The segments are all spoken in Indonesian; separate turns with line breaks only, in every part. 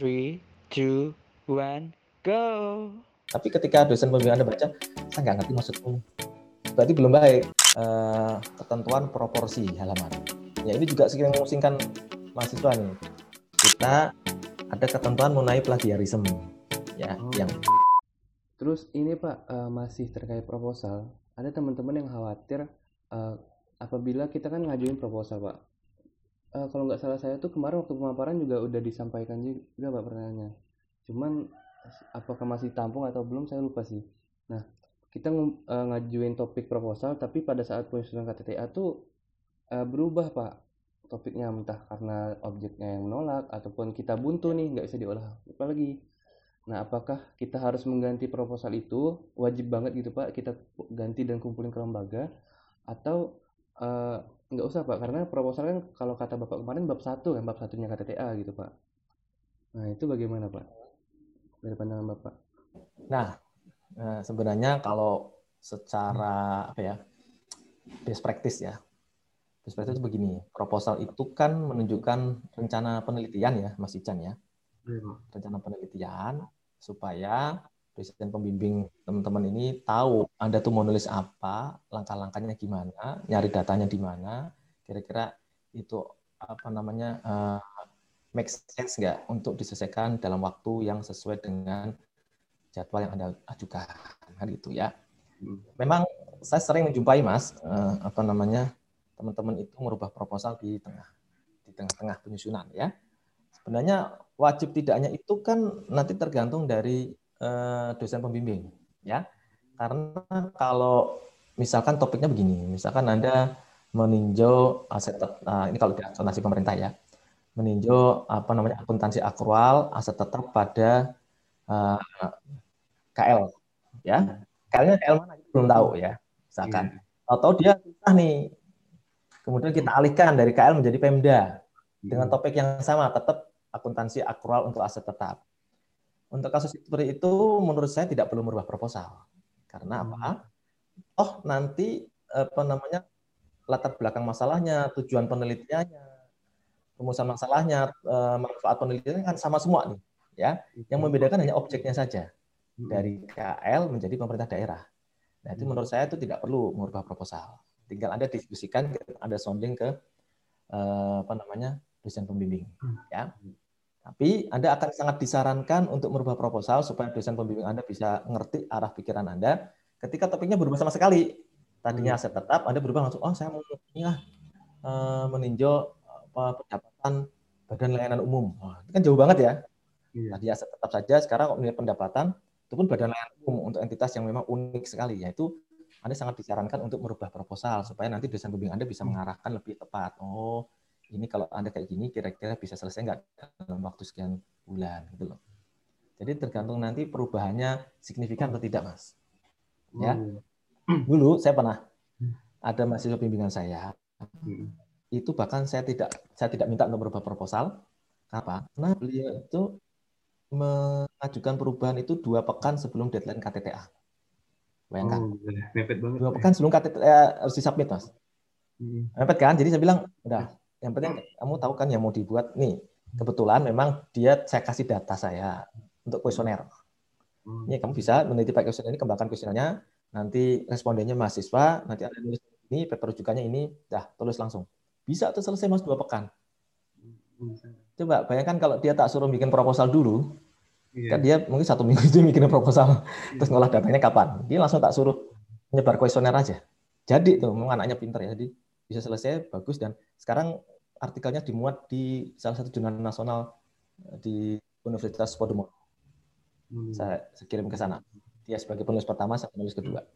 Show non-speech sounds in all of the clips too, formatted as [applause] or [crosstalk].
Three, two, one, go.
Tapi ketika dosen pembimbing Anda baca, saya nggak ngerti maksudmu. Berarti belum baik. Eh, ketentuan proporsi halaman. Ya ini juga sering memusingkan mahasiswa nih. Kita ada ketentuan mengenai plagiarisme. Ya,
Oh.
yang
Terus ini Pak eh, masih terkait proposal. Ada teman-teman yang khawatir eh, apabila kita kan ngajuin proposal Pak. Eh, kalau nggak salah saya tuh kemarin waktu pemaparan juga udah disampaikan juga Pak pertanyaannya. Cuman apakah masih tampung atau belum saya lupa sih. Nah kita eh, ngajuin topik proposal tapi pada saat penyusunan KTTA tuh eh, berubah Pak topiknya entah karena objeknya yang menolak ataupun kita buntu nih nggak bisa diolah apa lagi. Nah, apakah kita harus mengganti proposal itu? Wajib banget gitu, Pak, kita ganti dan kumpulin ke lembaga atau eh, nggak usah, Pak, karena proposal kan kalau kata Bapak kemarin bab satu kan, bab satunya KTTA gitu, Pak. Nah, itu bagaimana, Pak? Dari pandangan Bapak.
Nah, eh, sebenarnya kalau secara apa ya best practice ya, best practice itu begini. Proposal itu kan menunjukkan rencana penelitian ya, Mas Ican ya, rencana penelitian supaya dosen pembimbing teman-teman ini tahu Anda tuh mau nulis apa, langkah-langkahnya gimana, nyari datanya di mana, kira-kira itu apa namanya eh, make sense nggak untuk diselesaikan dalam waktu yang sesuai dengan jadwal yang Anda ajukan kan gitu ya.
Hmm.
Memang saya sering menjumpai Mas eh, apa namanya teman-teman itu merubah proposal di tengah di tengah-tengah penyusunan ya. Sebenarnya wajib tidaknya itu kan nanti tergantung dari eh, dosen pembimbing ya. Karena kalau misalkan topiknya begini, misalkan Anda meninjau aset nah, ini kalau di akuntansi pemerintah ya, meninjau apa namanya akuntansi akrual aset tetap pada eh, KL ya. KL-nya KL mana belum tahu ya. Misalkan atau dia susah nih. Kemudian kita alihkan dari KL menjadi Pemda dengan topik yang sama tetap akuntansi akrual untuk aset tetap. Untuk kasus seperti itu menurut saya tidak perlu merubah proposal. Karena apa? Oh, nanti apa namanya latar belakang masalahnya, tujuan penelitiannya, rumusan masalahnya, eh, manfaat penelitiannya kan sama semua nih, ya. Yang membedakan hanya objeknya saja dari KL menjadi pemerintah daerah. Nah, itu
Hmm.
menurut saya itu tidak perlu merubah proposal. Tinggal Anda diskusikan, Anda sounding ke eh, apa namanya dosen pembimbing, ya. Tapi Anda akan sangat disarankan untuk merubah proposal supaya dosen pembimbing Anda bisa ngerti arah pikiran Anda. Ketika topiknya berubah sama sekali, tadinya aset tetap, Anda berubah langsung, oh saya mau ini lah, eh, meninjau apa, pendapatan badan layanan umum. Wah, itu kan jauh banget ya.
Iya.
Tadi aset tetap saja, sekarang kalau nilai pendapatan itu pun badan layanan umum untuk entitas yang memang unik sekali, yaitu Anda sangat disarankan untuk merubah proposal supaya nanti dosen pembimbing Anda bisa mengarahkan lebih tepat. Oh, ini kalau Anda kayak gini kira-kira bisa selesai nggak dalam waktu sekian bulan gitu loh. Jadi tergantung nanti perubahannya signifikan atau tidak, Mas. Ya. Dulu saya pernah ada mahasiswa bimbingan saya, itu bahkan saya tidak saya tidak minta untuk merubah proposal. Apa? Karena beliau itu mengajukan perubahan itu dua pekan sebelum deadline KTTA. Bayangkan,
Oh, mepet banget.
dua pekan sebelum KTTA harus disubmit, Mas. Mepet kan? Jadi saya bilang, udah, yang penting kamu tahu kan yang mau dibuat nih. Kebetulan memang dia saya kasih data saya untuk kuesioner. Ini kamu bisa meneliti pakai kuesioner ini, kembangkan kuesionernya, nanti respondennya mahasiswa, nanti ada nulis ini, paper rujukannya ini, dah tulis langsung. Bisa tuh selesai mas dua pekan. Coba bayangkan kalau dia tak suruh bikin proposal dulu,
Iya.
kan dia mungkin satu minggu itu bikin proposal, terus ngolah datanya kapan? Dia langsung tak suruh menyebar kuesioner aja. Jadi tuh, memang anaknya pinter ya, jadi bisa selesai bagus dan sekarang artikelnya dimuat di salah satu jurnal nasional eh, di Universitas Podomoro. Saya, saya kirim ke sana. Dia sebagai penulis pertama, saya penulis kedua.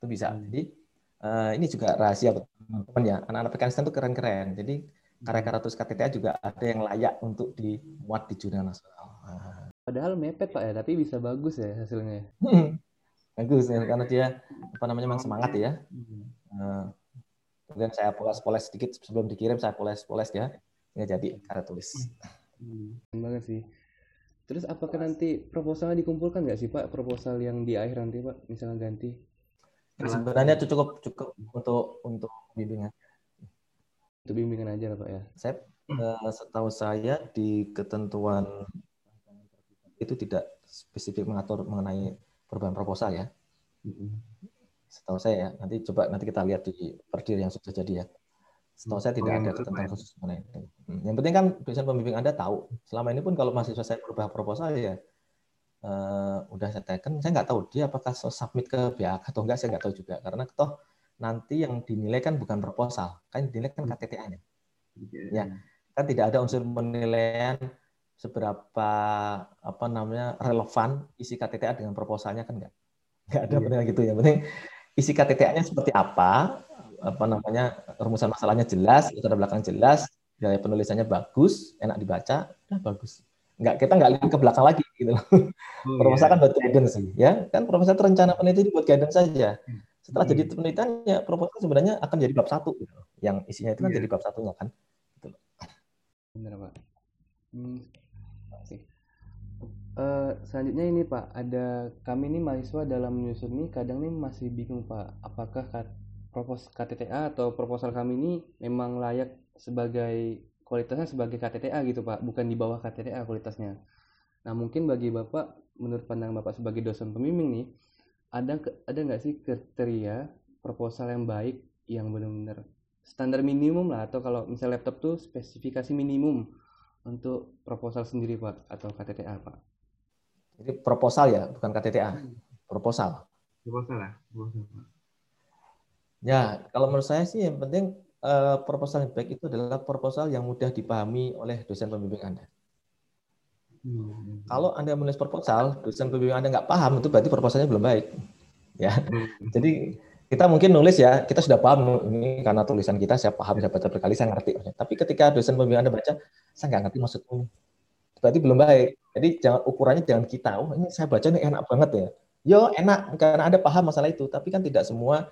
Itu bisa. Jadi eh, ini juga rahasia buat teman-teman ya. Anak-anak PKN itu keren-keren. Jadi karya-karya tulis KTTA juga ada yang layak untuk dimuat di jurnal nasional. Nah,
Padahal mepet Pak ya, tapi bisa bagus ya hasilnya.
bagus ya karena dia apa namanya memang semangat ya. Nah, kemudian saya poles-poles sedikit sebelum dikirim saya poles-poles ya. Nggak jadi karya tulis.
Keren banget sih. Terus apakah nanti proposalnya dikumpulkan nggak sih Pak? Proposal yang di akhir nanti Pak, misalnya ganti.
Sebenarnya cukup cukup untuk untuk bimbingan.
Itu bimbingan aja lah Pak ya.
Saya Eh, setahu saya di ketentuan itu tidak spesifik mengatur mengenai perubahan proposal ya. Setahu saya ya. Nanti coba nanti kita lihat di perdir yang sudah jadi ya. Setahu saya tidak
Oh, yang
ada ketentuan
ya?
khusus mengenai itu. Hmm, Yang penting kan dosen pembimbing Anda tahu. Selama ini pun kalau mahasiswa saya berubah proposal ya eh, udah saya teken, saya nggak tahu dia apakah submit ke BH atau enggak, saya nggak tahu juga. Karena toh nanti yang dinilai kan bukan proposal, kan dinilai kan KTTA-nya. Ya. Kan tidak ada unsur penilaian seberapa apa namanya relevan isi KTTA dengan proposalnya kan enggak. Enggak ada
Iya.
penilaian gitu ya. Penting isi KTTA-nya seperti apa, apa namanya rumusan masalahnya jelas, latar belakang jelas, gaya penulisannya bagus, enak dibaca, udah bagus. Enggak kita nggak lihat ke belakang lagi gitu loh.
Oh, [laughs]
Proposal
iya.
kan buat guidance sih, ya. Kan proposal itu rencana peneliti buat guidance saja. Setelah
Hmm.
jadi penelitiannya, proposal sebenarnya akan jadi bab satu gitu. Yang isinya itu kan
Iya.
jadi bab satunya kan.
Bener Pak. Hmm, sih. Eh, selanjutnya ini Pak, ada kami nih mahasiswa dalam menyusun ini kadang nih masih bingung Pak, apakah kat- propos KTTA atau proposal kami ini memang layak sebagai kualitasnya sebagai KTTA gitu Pak, bukan di bawah KTTA kualitasnya. Nah mungkin bagi Bapak, menurut pandangan Bapak sebagai dosen pembimbing nih, ada ada nggak sih kriteria proposal yang baik yang benar-benar standar minimum lah atau kalau misalnya laptop tuh spesifikasi minimum untuk proposal sendiri Pak atau KTTA Pak.
Jadi proposal ya, bukan KTTA. Proposal.
Proposal lah. Proposal, Pak.
Ya, kalau menurut saya sih yang penting eh, proposal yang baik itu adalah proposal yang mudah dipahami oleh dosen pembimbing Anda.
Hmm.
Kalau Anda menulis proposal, dosen pembimbing Anda nggak paham, itu berarti proposalnya belum baik. Ya,
Hmm.
jadi kita mungkin nulis ya, kita sudah paham ini karena tulisan kita saya paham, saya baca berkali, saya ngerti. Tapi ketika dosen pembimbing Anda baca, saya nggak ngerti maksudmu. Berarti belum baik. Jadi jangan ukurannya jangan kita, oh ini saya baca ini enak banget ya. Yo enak karena Anda paham masalah itu, tapi kan tidak semua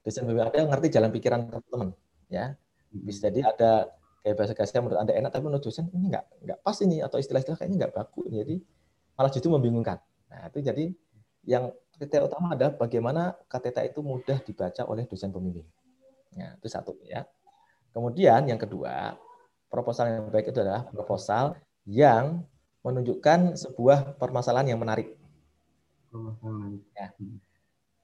dosen Anda ngerti jalan pikiran teman-teman. Ya, bisa jadi ada kayak bahasa kasihnya menurut Anda enak, tapi menurut dosen ini nggak nggak pas ini atau istilah-istilah kayaknya nggak baku. Jadi malah justru membingungkan. Nah itu jadi yang kriteria utama adalah bagaimana KTTA itu mudah dibaca oleh dosen pembimbing. Ya, itu satu ya. Kemudian yang kedua, proposal yang baik itu adalah proposal yang menunjukkan sebuah permasalahan yang menarik.
Permasalahan.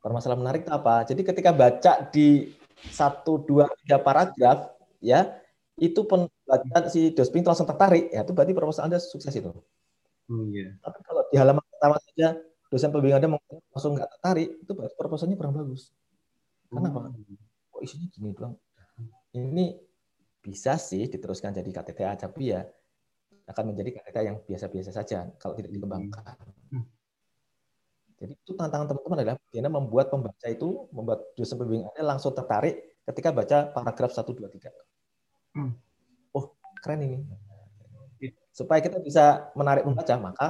Permasalahan menarik itu apa? Jadi ketika baca di satu, dua, tiga paragraf, ya itu pembaca si dosping itu langsung tertarik, ya itu berarti proposal Anda sukses itu.
Oh iya.
Tapi kalau di halaman pertama saja dosen pembimbing Anda langsung nggak tertarik, itu berarti proposalnya kurang bagus. Kenapa? Kok isinya gini doang? Ini bisa sih diteruskan jadi KTTA, tapi ya akan menjadi KTTA yang biasa-biasa saja kalau tidak dikembangkan.
Hmm.
Jadi itu tantangan teman-teman adalah bagaimana membuat pembaca itu, membuat dosen pembimbing Anda langsung tertarik ketika baca paragraf 1, 2, 3.
Hmm.
Oh, keren ini. Supaya kita bisa menarik pembaca, maka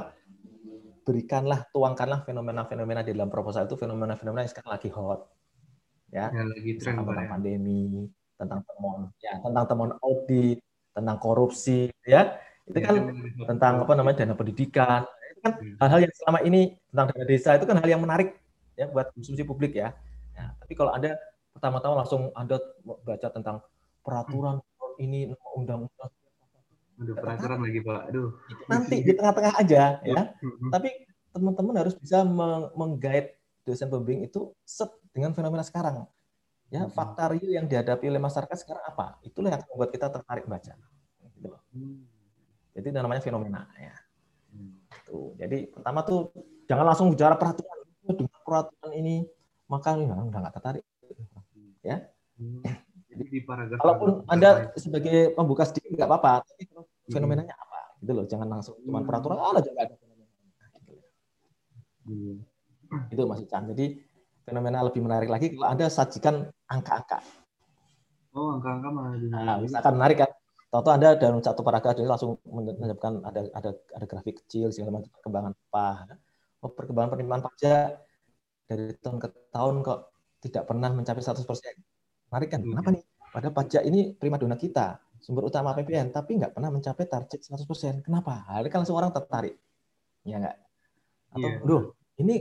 berikanlah, tuangkanlah fenomena-fenomena di dalam proposal itu, fenomena-fenomena yang sekarang lagi hot. Ya,
Yang lagi tren
tentang
ya.
pandemi, tentang temuan, ya, tentang temuan audit, tentang korupsi, ya. Itu kan
yang lagi hot.
tentang apa namanya dana pendidikan. Itu kan
Hmm.
hal-hal yang selama ini tentang dana desa itu kan hal yang menarik ya buat konsumsi publik ya. Ya, tapi kalau Anda pertama-tama langsung Anda baca tentang peraturan ini undang-undang
Aduh, peraturan lagi Pak. Aduh.
nanti di tengah-tengah aja ya.
Hmm.
Tapi teman-teman harus bisa meng- meng-guide dosen pembimbing itu set dengan fenomena sekarang. Ya,
Mhm.
fakta real yang dihadapi oleh masyarakat sekarang apa? Itulah yang membuat kita tertarik baca. Gitu loh.
Hmm.
Jadi itu namanya fenomena ya.
Hmm.
Tuh. Jadi pertama tuh jangan langsung bicara peraturan. Oh, Dengan peraturan ini maka ya, udah nggak tertarik.
Hmm. Jadi di paragraf
Kalaupun Anda sebagai pembuka sedikit nggak apa-apa, tapi
Hmm.
fenomenanya apa? Gitu loh, jangan langsung cuma
Hmm.
peraturan aja nggak ada fenomena. Gitu.
itu. Iya.
Itu Mas Ican. Jadi fenomena lebih menarik lagi kalau Anda sajikan angka-angka.
Oh, angka-angka malah
Nah, misalkan menarik kan. Tahu Anda dalam satu paragraf ini langsung menunjukkan ada ada ada grafik kecil segala macam perkembangan apa. Oh, perkembangan penerimaan pajak dari tahun ke tahun kok tidak pernah mencapai 100%. Menarik kan?
Hmm.
Kenapa nih? Padahal pajak ini prima dona kita, sumber utama APBN, tapi nggak pernah mencapai target 100%. Kenapa? Hal ini kan langsung orang tertarik. Ya nggak? Atau,
Iya.
duh, ini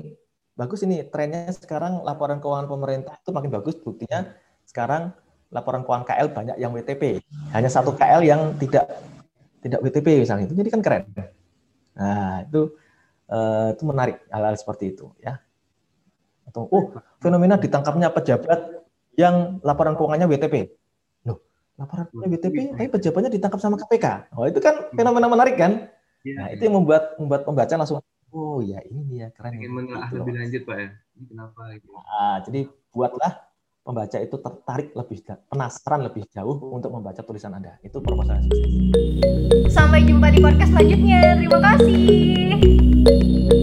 bagus ini trennya sekarang laporan keuangan pemerintah itu makin bagus. Buktinya sekarang laporan keuangan KL banyak yang WTP, hanya satu KL yang tidak tidak WTP misalnya itu, jadi kan keren. Nah itu eh, itu menarik hal-hal seperti itu ya. Atau oh fenomena ditangkapnya pejabat yang laporan keuangannya WTP. Loh, laporan WTP tapi pejabatnya ditangkap sama KPK. Oh itu kan fenomena menarik kan?
Iya,
Nah,
iya.
itu yang membuat membuat pembaca langsung oh ya ini ya keren.
Pengen
ini."
menelaah
Gitu loh,
lebih lanjut Pak ya. Ini kenapa gitu.
Nah, jadi buatlah pembaca itu tertarik lebih penasaran lebih jauh untuk membaca tulisan Anda. Itu proposal sukses.
Sampai jumpa di podcast selanjutnya. Terima kasih.